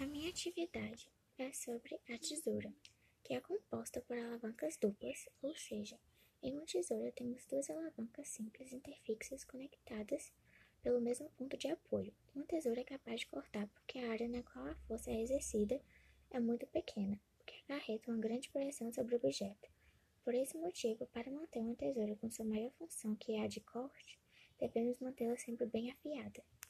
A minha atividade é sobre a tesoura, que é composta por alavancas duplas, ou seja, em uma tesoura temos duas alavancas simples interfixas conectadas pelo mesmo ponto de apoio. Uma tesoura é capaz de cortar porque a área na qual a força é exercida é muito pequena, o que acarreta uma grande pressão sobre o objeto. Por esse motivo, para manter uma tesoura com sua maior função, que é a de corte, devemos mantê-la sempre bem afiada.